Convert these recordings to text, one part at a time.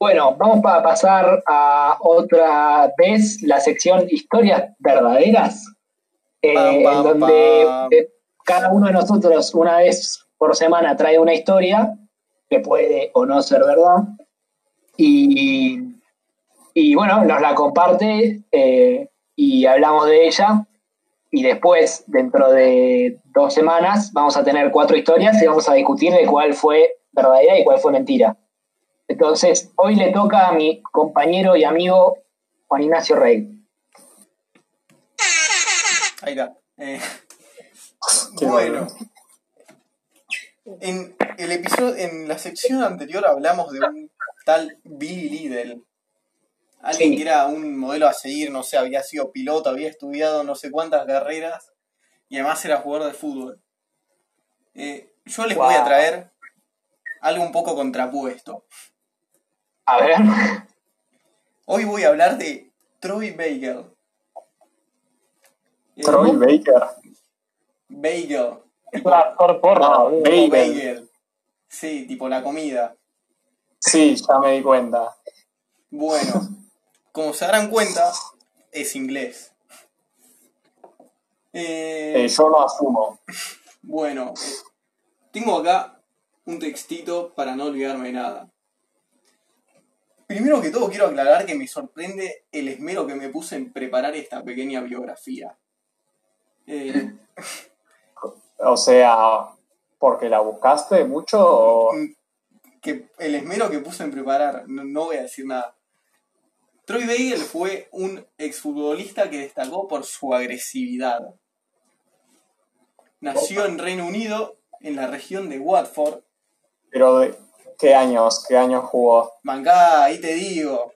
Bueno, vamos a pasar a otra vez la sección historias verdaderas, eh, en donde eh, cada uno de nosotros una vez por semana trae una historia que puede o no ser verdad y, y bueno, nos la comparte eh, y hablamos de ella y después, dentro de dos semanas, vamos a tener cuatro historias y vamos a discutir de cuál fue verdadera y cuál fue mentira. Entonces, hoy le toca a mi compañero y amigo Juan Ignacio Rey. Ahí está. Eh, bueno. En el episodio, en la sección anterior hablamos de un tal Billy Liddell. Alguien Sí. que era un modelo a seguir, no sé, había sido piloto, había estudiado no sé cuántas carreras y además era jugador de fútbol. Eh, yo les voy a traer algo un poco contrapuesto. A ver, Hoy voy a hablar de Troy Bagel. Eh, Troy Baker. Bagel. Es un actor porno. No. Bagel. Bagel. Sí, tipo la comida. Sí, ya me di cuenta. Bueno, como se darán cuenta, es inglés. Eh, Eh, yo no asumo. bueno, eh, tengo acá un textito para no olvidarme de nada. Primero que todo quiero aclarar que me sorprende el esmero que me puse en preparar esta pequeña biografía. Eh, O sea, ¿porque la buscaste mucho o...? que el esmero que puse en preparar, no, no voy a decir nada. Troy Bagel fue un exfutbolista que destacó por su agresividad. Nació en Reino Unido, en la región de Watford. Pero de qué años, qué años jugó. Mangá, ahí te digo.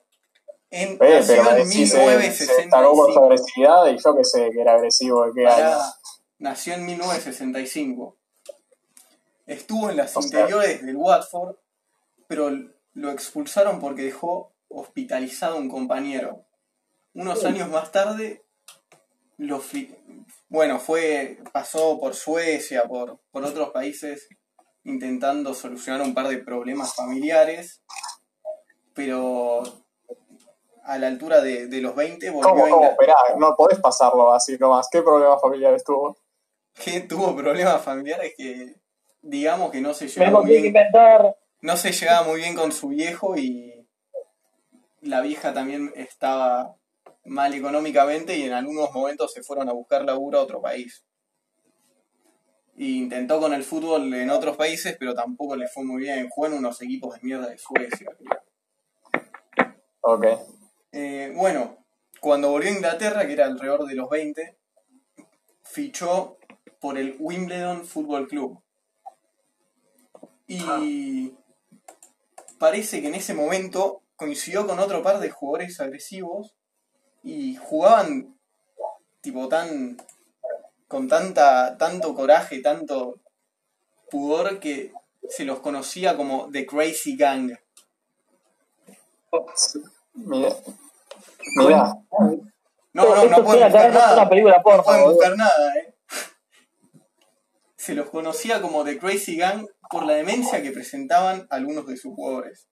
En, Eh, pero en decís, eh, se destacó por su 1965. agresividad y yo que sé que era agresivo de qué Pará, años. nació en 1965. Estuvo en las O sea- interiores del Watford, pero lo expulsaron porque dejó hospitalizado a un compañero. Unos años más tarde, lo bueno, fue pasó por Suecia, por, por otros países, intentando solucionar un par de problemas familiares, pero a la altura de, de los 20 volvió ¿Cómo, a cómo? Esperá, no podés pasarlo así nomás. ¿Qué problemas familiares tuvo? que tuvo problemas familiares que digamos que no se llevaba muy bien, inventar. no se llevaba muy bien con su viejo y la vieja también estaba mal económicamente y en algunos momentos se fueron a buscar laburo a otro país. Intentó con el fútbol en otros países, pero tampoco le fue muy bien. Jugó en unos equipos de mierda de Suecia. Ok. Eh, bueno, cuando volvió a Inglaterra, que era alrededor de los 20, fichó por el Wimbledon Football Club. Y parece que en ese momento coincidió con otro par de jugadores agresivos y jugaban tipo tan con tanta tanto coraje, tanto pudor que se los conocía como The Crazy Gang. Mira. Mira. No, no, no pueden buscar nada. una película porno. No pueden buscar nada, eh. Se los conocía como The Crazy Gang por la demencia que presentaban algunos de sus jugadores.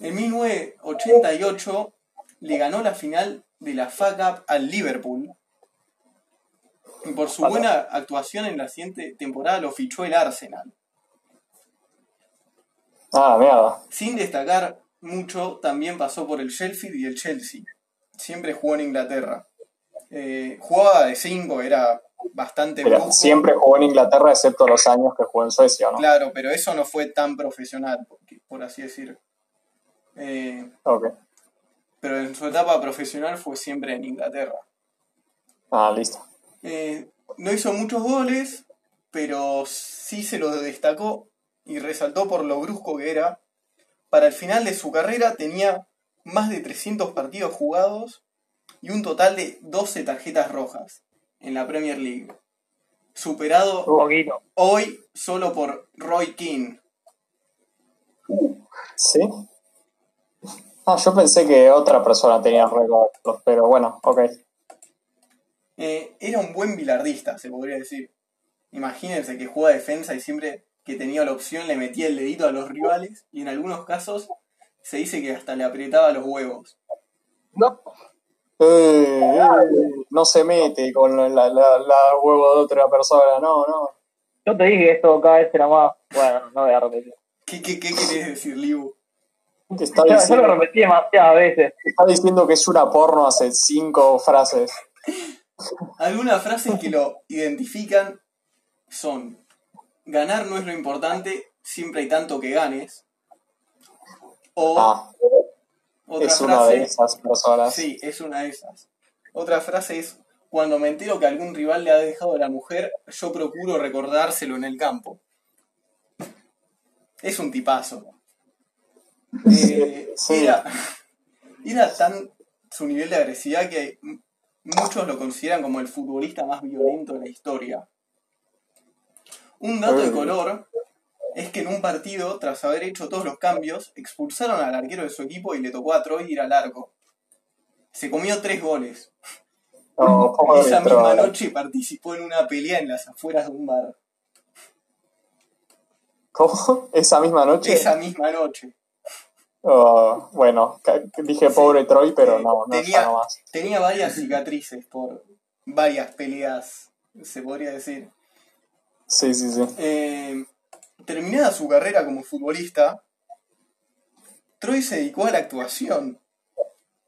En 1988 le ganó la final de la FA Cup al Liverpool. Y por su buena actuación en la siguiente temporada lo fichó el Arsenal. Ah, mierda. Sin destacar mucho, también pasó por el Sheffield y el Chelsea. Siempre jugó en Inglaterra. Eh, jugaba de 5, era bastante brusco. siempre jugó en Inglaterra excepto los años que jugó en Suecia, ¿no? Claro, pero eso no fue tan profesional, porque- por así decir. Eh, Ok. pero en su etapa profesional fue siempre en Inglaterra. Ah, listo. Eh, no hizo muchos goles, pero sí se lo destacó y resaltó por lo brusco que era. Para el final de su carrera tenía más de 300 partidos jugados y un total de 12 tarjetas rojas en la Premier League. Superado poquito. hoy solo por Roy Keane. ¿Sí? Ah, yo pensé que otra persona tenía el récord, pero bueno, ok. Eh, era un buen bilardista, se podría decir. Imagínense que juega defensa y siempre que tenía la opción le metía el dedito a los rivales y en algunos casos se dice que hasta le apretaba los huevos. No. Eh, eh, no se mete con la, la, la, huevo de otra persona, no, no. Yo te dije que esto cada vez era más. Bueno, no voy a repetir. ¿Qué, qué, qué querés decir? Te está, Yo, yo lo diciendo, repetí demasiadas veces. te está diciendo que es una porno hace cinco frases. Algunas frases que lo identifican son: ganar no es lo importante, siempre hay tanto que ganes. O Ah, otra es una de esas personas. Sí, es una de esas. Otra frase es: cuando me entero que algún rival le ha dejado a la mujer, yo procuro recordárselo en el campo. Es un tipazo. Eh, Sí. Era, era tan su nivel de agresividad que muchos lo consideran como el futbolista más violento de la historia. Un dato de color es que en un partido, tras haber hecho todos los cambios, expulsaron al arquero de su equipo y le tocó a Troy ir al arco. Se comió tres goles. No, esa misma noche participó en una pelea en las afueras de un bar. ¿Cómo? ¿Esa misma noche? Esa misma noche. Oh, bueno, dije pobre Troy, pero no, no Tenía- está nomás. Tenía varias cicatrices por varias peleas, se podría decir. Sí, sí, sí. Eh, terminada su carrera como futbolista, Troy se dedicó a la actuación.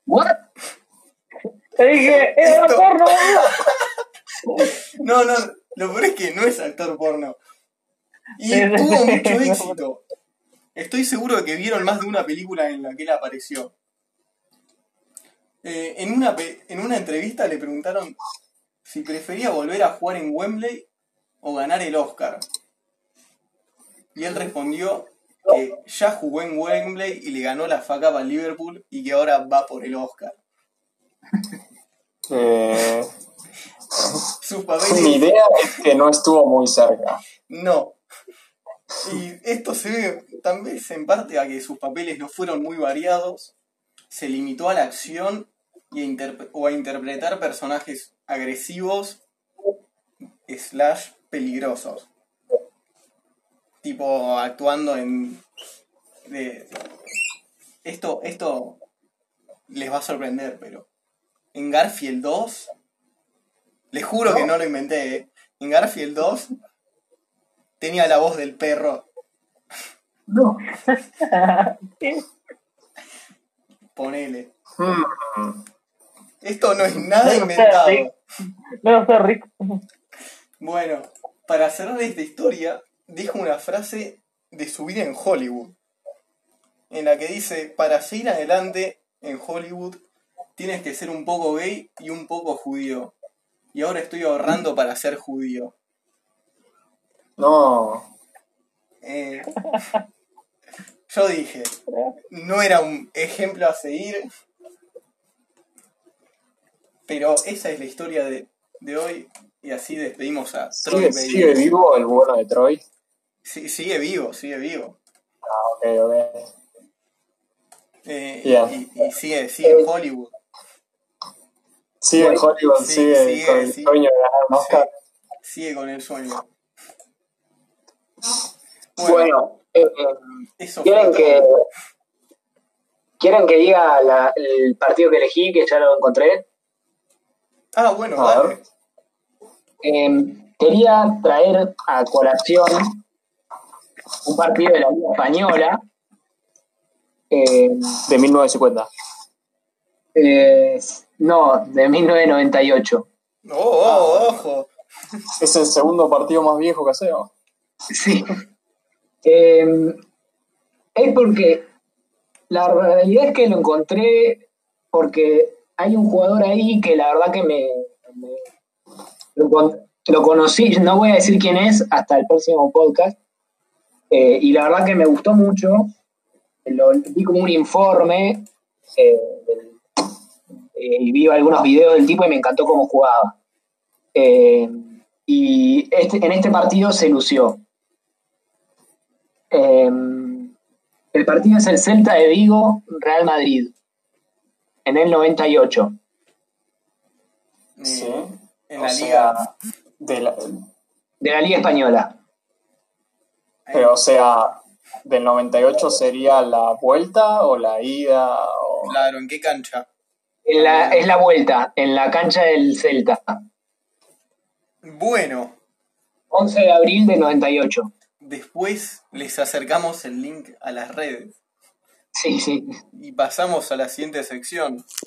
¿What? Te dije, era Esto- porno, boludo. No, no, lo peor es que no es actor porno. Y tuvo mucho éxito. Estoy seguro de que vieron más de una película en la que él apareció. Eh, en, una, en una entrevista le preguntaron si prefería volver a jugar en Wembley o ganar el Oscar. Y él respondió que ya jugó en Wembley y le ganó la FA Cup al Liverpool y que ahora va por el Oscar. Eh, papeles idea es que no estuvo muy cerca. No. Y esto se ve tal vez en parte a que sus papeles no fueron muy variados, se limitó a la acción y a o a interpretar personajes agresivos slash peligrosos. Tipo actuando en... de- esto, esto les va a sorprender, pero en Garfield 2, les juro que no lo inventé, ¿eh? en Garfield 2 tenía la voz del perro. No. Ponele. Hmm. Esto no es nada No sé, inventado. Rick. No sé, Rick. Bueno, para cerrar esta historia, dijo una frase de su vida en Hollywood, en la que dice, para seguir adelante en Hollywood tienes que ser un poco gay y un poco judío. Y ahora estoy ahorrando para ser judío. No. Eh, yo dije, no era un ejemplo a seguir, pero esa es la historia de, de hoy y así despedimos a Troy ¿Sigue, sigue vivo el bueno de Troy? Sí, sigue vivo, sigue vivo. Ah, ok, ok. Eh, y- Bien. y, y sigue, sigue en Hollywood. Sigue en Hollywood, Sí, sigue, sigue, con el sueño de ganar. Sigue con el sueño. Bueno, eh, eso ¿quieren que, todo. ¿quieren que diga la- el partido que elegí, que ya lo encontré? Ah, bueno, A dale. ver. Eh, quería traer a colación un partido de la Liga Española. eh, De 1950. eh, no, de 1998. Oh, oh, ojo. Es el segundo partido más viejo que hacemos. Sí. Eh, es porque la realidad es que lo encontré porque hay un jugador ahí que la verdad que me, lo, con- lo conocí, no voy a decir quién es hasta el próximo podcast, eh, y la verdad que me gustó mucho, lo vi como un informe eh, eh, y vi algunos videos del tipo y me encantó cómo jugaba. Y este, en este partido se lució. Eh, el partido es el Celta de Vigo, Real Madrid, en el 98. Eh, Sí. En o la sea, liga. de la- De la Liga Española. pero, o sea, del 98 sería la vuelta o la ida. O... Claro, ¿en qué cancha? En la- es la vuelta, en la cancha del Celta. Bueno, 11 de abril del 98. Después les acercamos el link a las redes Sí, sí. y pasamos a la siguiente sección.